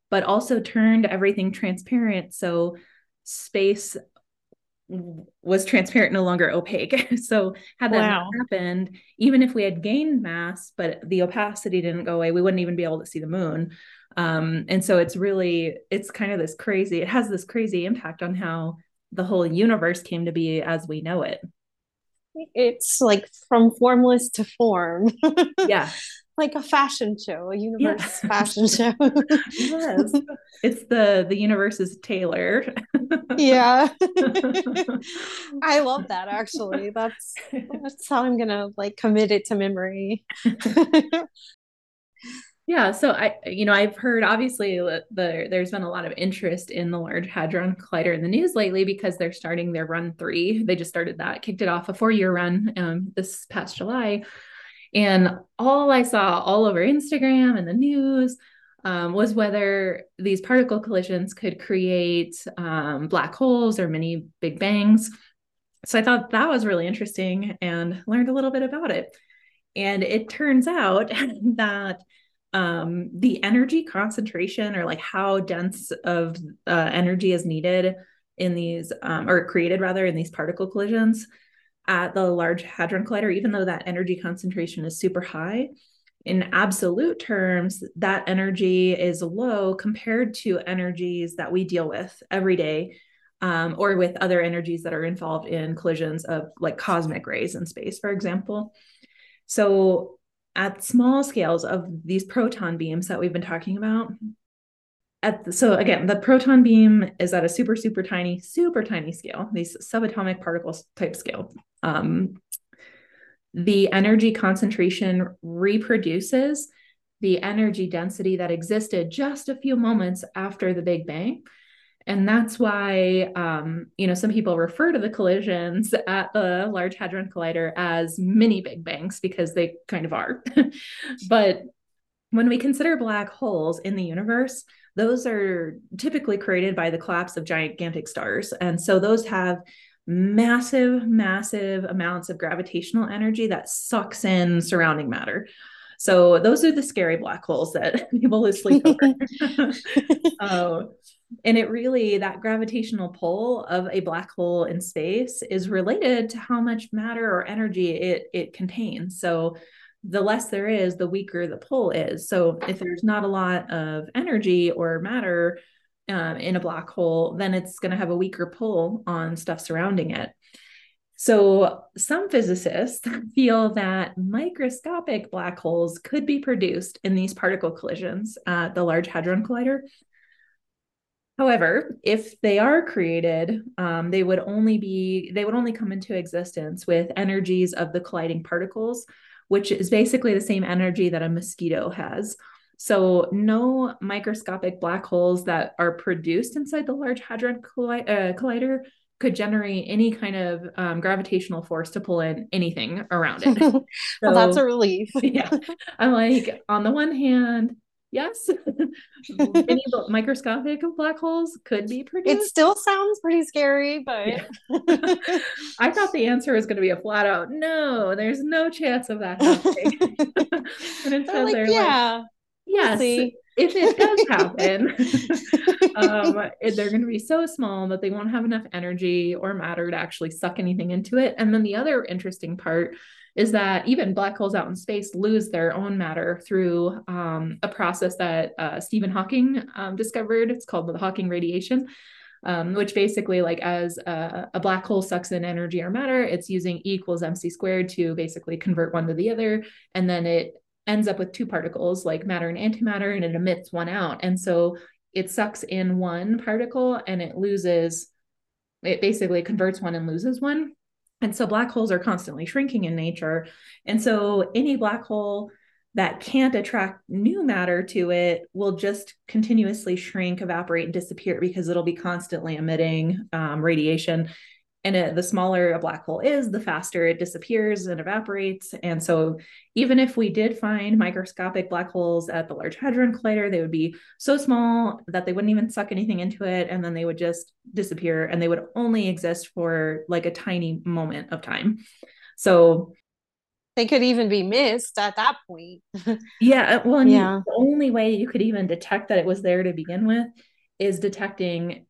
but also turned everything transparent. So space was transparent, no longer opaque. so had that wow. happened, even if we had gained mass, but the opacity didn't go away, we wouldn't even be able to see the moon. Um, and so it's really, it's kind of this crazy, it has this crazy impact on how the whole universe came to be as we know it. It's like from formless to form. yeah. Like a fashion show, a universe fashion show. yes. It's the the universe's tailor. yeah. I love that actually. That's that's how I'm gonna like commit it to memory. Yeah, so I, you know, I've heard obviously the, there's been a lot of interest in the Large Hadron Collider in the news lately because they're starting their run three. They just started that, kicked it off a four year run um, this past July, and all I saw all over Instagram and the news um, was whether these particle collisions could create um, black holes or mini big bangs. So I thought that was really interesting and learned a little bit about it. And it turns out that um, the energy concentration or like how dense of uh, energy is needed in these um, or created rather in these particle collisions at the large hadron collider even though that energy concentration is super high in absolute terms that energy is low compared to energies that we deal with every day um, or with other energies that are involved in collisions of like cosmic rays in space for example. So at small scales of these proton beams that we've been talking about at the, so again the proton beam is at a super super tiny super tiny scale these subatomic particles type scale um, the energy concentration reproduces the energy density that existed just a few moments after the big bang and that's why, um, you know, some people refer to the collisions at the Large Hadron Collider as mini Big Bangs because they kind of are. but when we consider black holes in the universe, those are typically created by the collapse of gigantic stars. And so those have massive, massive amounts of gravitational energy that sucks in surrounding matter. So those are the scary black holes that people lose sleep over. uh, and it really that gravitational pull of a black hole in space is related to how much matter or energy it it contains so the less there is the weaker the pull is so if there's not a lot of energy or matter um, in a black hole then it's going to have a weaker pull on stuff surrounding it so some physicists feel that microscopic black holes could be produced in these particle collisions at the large hadron collider However, if they are created, um, they would only be they would only come into existence with energies of the colliding particles, which is basically the same energy that a mosquito has. So no microscopic black holes that are produced inside the Large Hadron Colli- uh, Collider could generate any kind of um, gravitational force to pull in anything around it. well, that's a relief. yeah. I'm like, on the one hand, yes, many microscopic black holes could be produced. It still sounds pretty scary, but yeah. I thought the answer was going to be a flat out no. There's no chance of that happening. and instead, they're like, they're yeah, like, yes. We'll if it does happen, um, they're going to be so small that they won't have enough energy or matter to actually suck anything into it. And then the other interesting part is that even black holes out in space lose their own matter through um, a process that uh, Stephen Hawking um, discovered. It's called the Hawking radiation. Um, which basically like as a, a, black hole sucks in energy or matter it's using e equals mc squared to basically convert one to the other and then it ends up with two particles like matter and antimatter and it emits one out. And so it sucks in one particle and it loses it basically converts one and loses one. And so black holes are constantly shrinking in nature. And so any black hole that can't attract new matter to it will just continuously shrink, evaporate, and disappear because it'll be constantly emitting um, radiation and it, the smaller a black hole is the faster it disappears and evaporates. And so even if we did find microscopic black holes at the large hadron collider they would be so small that they wouldn't even suck anything into it. And then they would just disappear and they would only exist for like a tiny moment of time. So they could even be missed at that point. Yeah uh, well yeah. the only way you could even detect that it was there to begin with is detecting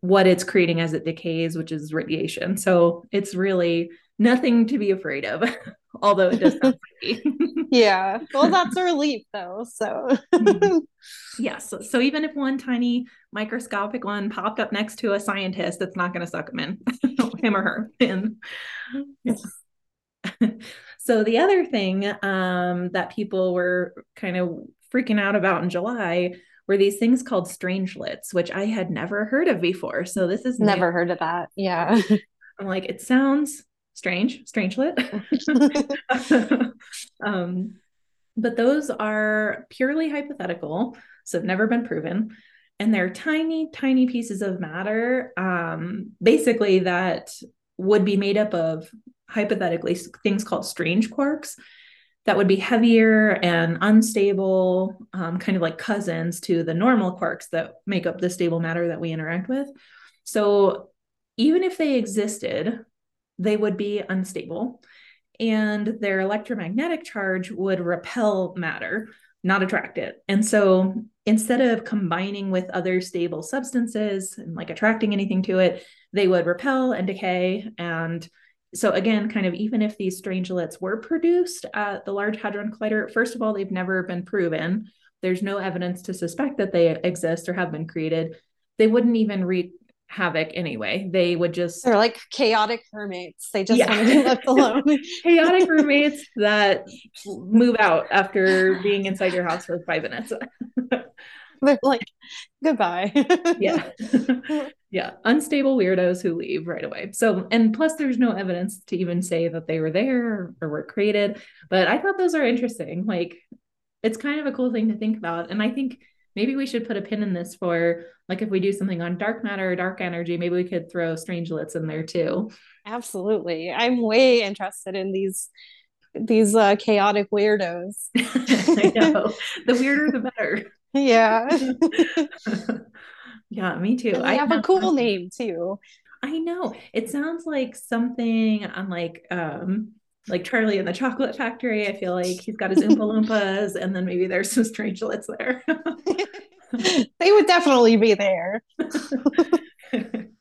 what it's creating as it decays, which is radiation. So it's really nothing to be afraid of, although it does sound yeah. Well, that's a relief though. So mm-hmm. yes. So, even if one tiny microscopic one popped up next to a scientist, it's not going to suck him in, him or her in. so the other thing um, that people were kind of freaking out about in July were these things called strangelets, which I had never heard of before. So this is never new. heard of that. Yeah. I'm like, it sounds strange, strangelet. um, but those are purely hypothetical, so have never been proven. And they're tiny, tiny pieces of matter, um, basically, that would be made up of hypothetically things called strange quarks that would be heavier and unstable, um, kind of like cousins to the normal quarks that make up the stable matter that we interact with. So even if they existed, they would be unstable and their electromagnetic charge would repel matter, not attract it. And so instead of combining with other stable substances and like attracting anything to it, they would repel and decay and so again, kind of even if these strangelets were produced at the Large Hadron Collider, first of all, they've never been proven. There's no evidence to suspect that they exist or have been created. They wouldn't even wreak havoc anyway. They would just they're like chaotic roommates. They just yeah. want to be left alone. chaotic roommates that move out after being inside your house for five minutes. they're like goodbye. yeah. yeah. Unstable weirdos who leave right away. So, and plus, there's no evidence to even say that they were there or were created. But I thought those are interesting. Like, it's kind of a cool thing to think about. And I think maybe we should put a pin in this for like if we do something on dark matter or dark energy, maybe we could throw strangelets in there too. Absolutely. I'm way interested in these these uh, chaotic weirdos. I know. The weirder the better. Yeah. yeah, me too. I have, a cool name too. I know. It sounds like something on like um like Charlie in the Chocolate Factory. I feel like he's got his Oompa Loompas, and then maybe there's some strangelets there. they would definitely be there.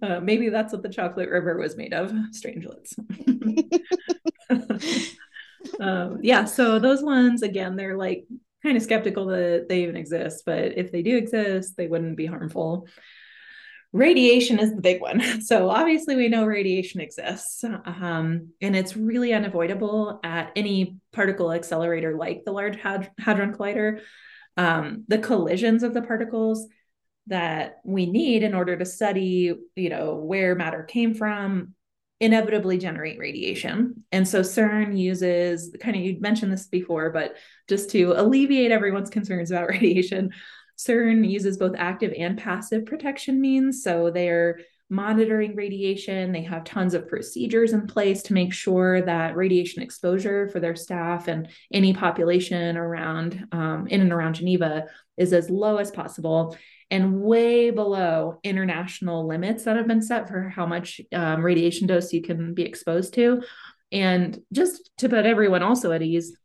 Uh, maybe that's what the chocolate river was made of strangelets. um, yeah, so those ones again, they're like kind of skeptical that they even exist, but if they do exist, they wouldn't be harmful. Radiation is the big one. So obviously, we know radiation exists, um, and it's really unavoidable at any particle accelerator like the Large Hadron Collider. Um, the collisions of the particles that we need in order to study, you know, where matter came from inevitably generate radiation. And so CERN uses kind of, you mentioned this before, but just to alleviate everyone's concerns about radiation, CERN uses both active and passive protection means. So they're monitoring radiation. They have tons of procedures in place to make sure that radiation exposure for their staff and any population around um, in and around Geneva is as low as possible and way below international limits that have been set for how much um, radiation dose you can be exposed to. And just to put everyone also at ease,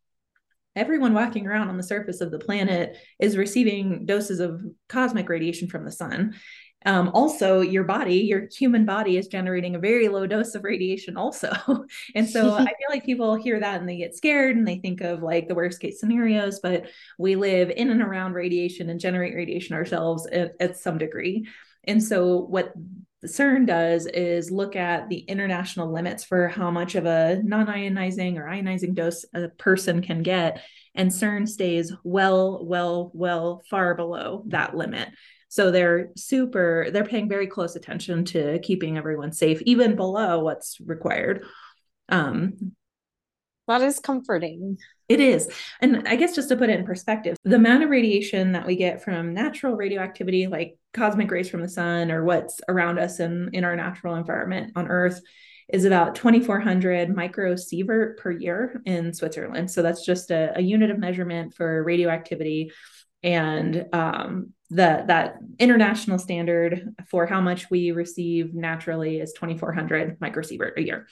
everyone walking around on the surface of the planet is receiving doses of cosmic radiation from the sun. Um, also, your body, your human body, is generating a very low dose of radiation, also. and so I feel like people hear that and they get scared and they think of like the worst case scenarios, but we live in and around radiation and generate radiation ourselves at, at some degree. And so, what the CERN does is look at the international limits for how much of a non ionizing or ionizing dose a person can get. And CERN stays well, well, well, far below that limit. So they're super, they're paying very close attention to keeping everyone safe, even below what's required. Um, that is comforting. It is. And I guess just to put it in perspective, the amount of radiation that we get from natural radioactivity, like cosmic rays from the sun or what's around us in, in our natural environment on Earth, is about 2,400 microsievert per year in Switzerland. So that's just a, a unit of measurement for radioactivity. And um, the that international standard for how much we receive naturally is 2,400 microsievert a year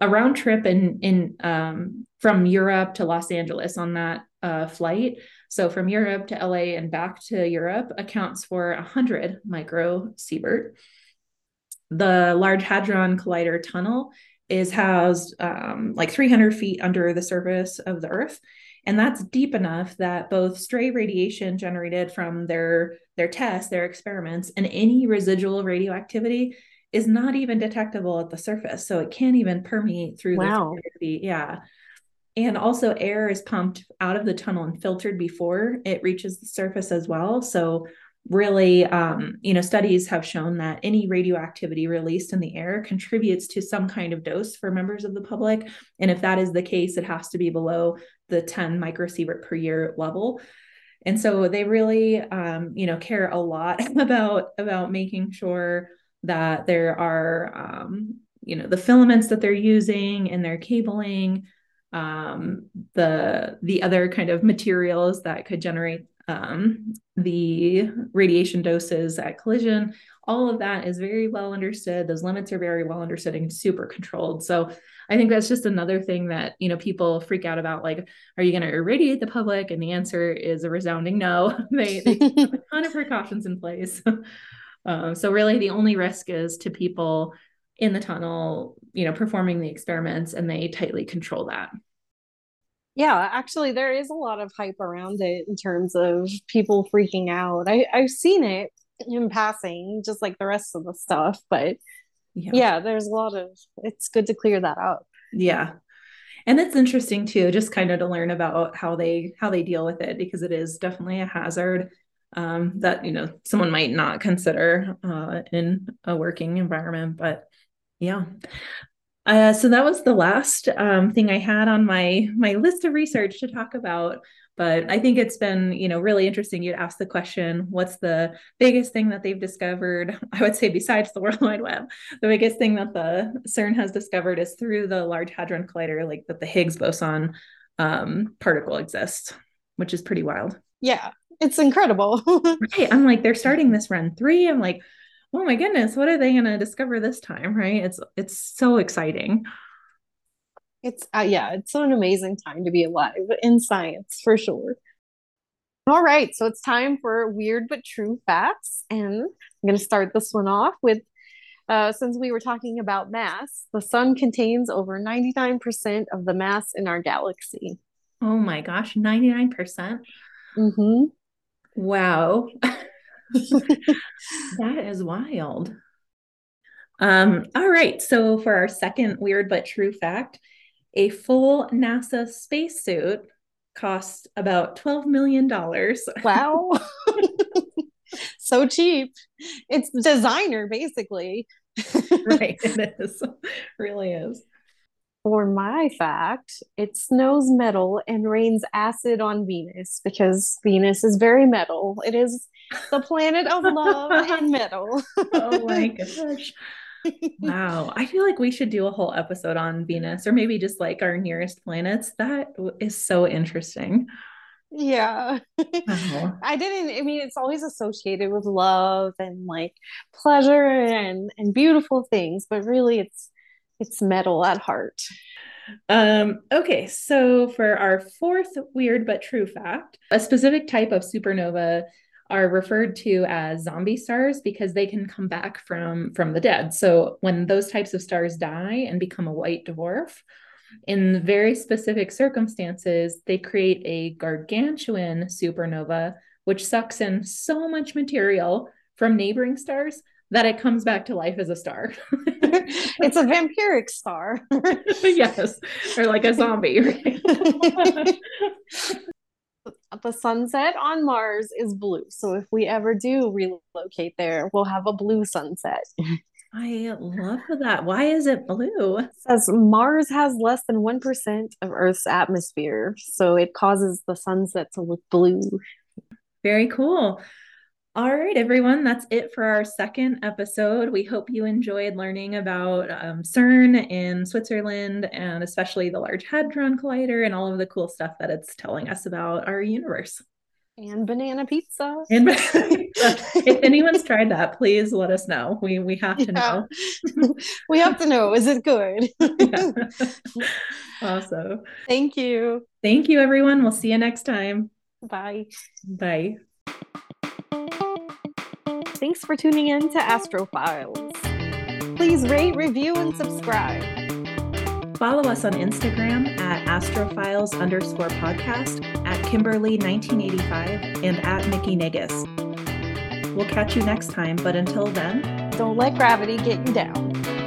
a round trip in in um, from Europe to Los Angeles on that uh, flight. So from Europe to LA and back to Europe accounts for 100 microsievert. The Large Hadron Collider tunnel is housed um, like 300 feet under the surface of the Earth. And that's deep enough that both stray radiation generated from their, their tests, their experiments, and any residual radioactivity is not even detectable at the surface. So it can't even permeate through wow. the yeah. And also air is pumped out of the tunnel and filtered before it reaches the surface as well. So really um, you know studies have shown that any radioactivity released in the air contributes to some kind of dose for members of the public. And if that is the case it has to be below the 10 microsievert per year level. And so they really um, you know care a lot about about making sure that there are um, you know the filaments that they're using in their cabling um, the the other kind of materials that could generate um, the radiation doses at collision all of that is very well understood. Those limits are very well understood and super controlled. So i think that's just another thing that you know people freak out about like are you going to irradiate the public? And the answer is a resounding no. They, they have a ton of precautions in place. Um, so really the only risk is to people in the tunnel, you know, performing the experiments and they tightly control that. Yeah, actually there is a lot of hype around it in terms of people freaking out. I, I've seen it in passing, just like the rest of the stuff, but yeah. yeah, there's a lot of it's good to clear that up. Yeah. And it's interesting too, just kind of to learn about how they how they deal with it because it is definitely a hazard um, that you know someone might not consider uh, in a working environment. But yeah, uh, so that was the last um, thing I had on my my list of research to talk about. But I think it's been you know really interesting. You'd ask the question, what's the biggest thing that they've discovered? I would say besides the World Wide Web, the biggest thing that the CERN has discovered is through the Large Hadron Collider, like that the Higgs boson um, particle exists, which is pretty wild. Yeah, it's incredible. right. I'm like, they're starting this run three. I'm like, oh my goodness, what are they going to discover this time? Right. It's, it's so exciting. It's, uh, yeah, it's an amazing time to be alive in science for sure. All right. So it's time for weird but true facts. And I'm going to start this one off with uh, since we were talking about mass, the sun contains over 99% of the mass in our galaxy. Oh my gosh, 99%? Mm-hmm. Wow. that is wild. Um, all right. So for our second weird but true fact, a full NASA spacesuit costs about $12 million. Wow. so cheap. It's designer, basically. right. It is. really is. For my fact, it snows metal and rains acid on Venus because Venus is very metal. It is the planet of love and metal. oh my gosh. wow. I feel like we should do a whole episode on Venus or maybe just like our nearest planets. That is so interesting. Yeah. I didn't I mean it's always associated with love and like pleasure and and beautiful things, but really it's it's metal at heart. Um, okay, so for our fourth weird but true fact, a specific type of supernova are referred to as zombie stars because they can come back from from the dead. So when those types of stars die and become a white dwarf, in very specific circumstances, they create a gargantuan supernova, which sucks in so much material from neighboring stars that it comes back to life as a star. it's a vampiric star. yes, or like a zombie. Right? the sunset on Mars is blue. So if we ever do relocate there, we'll have a blue sunset. I love that. Why is it blue? It says Mars has less than 1% of Earth's atmosphere, so it causes the sunset to look blue. Very cool. All right, everyone, that's it for our second episode. We hope you enjoyed learning about um, CERN in Switzerland and especially the Large Hadron Collider and all of the cool stuff that it's telling us about our universe. And banana pizza. And if anyone's tried that, please let us know. We we have to yeah. know. we have to know. Is it good? yeah. Awesome. Thank you. Thank you, everyone. We'll see you next time. Bye. Bye. Thanks for tuning in to Astrofiles. Please rate, review, and subscribe. Follow us on Instagram at astrofiles underscore podcast, at Kymberly1985, and at Mickey Negus. We'll catch you next time, but until then, don't let gravity get you down.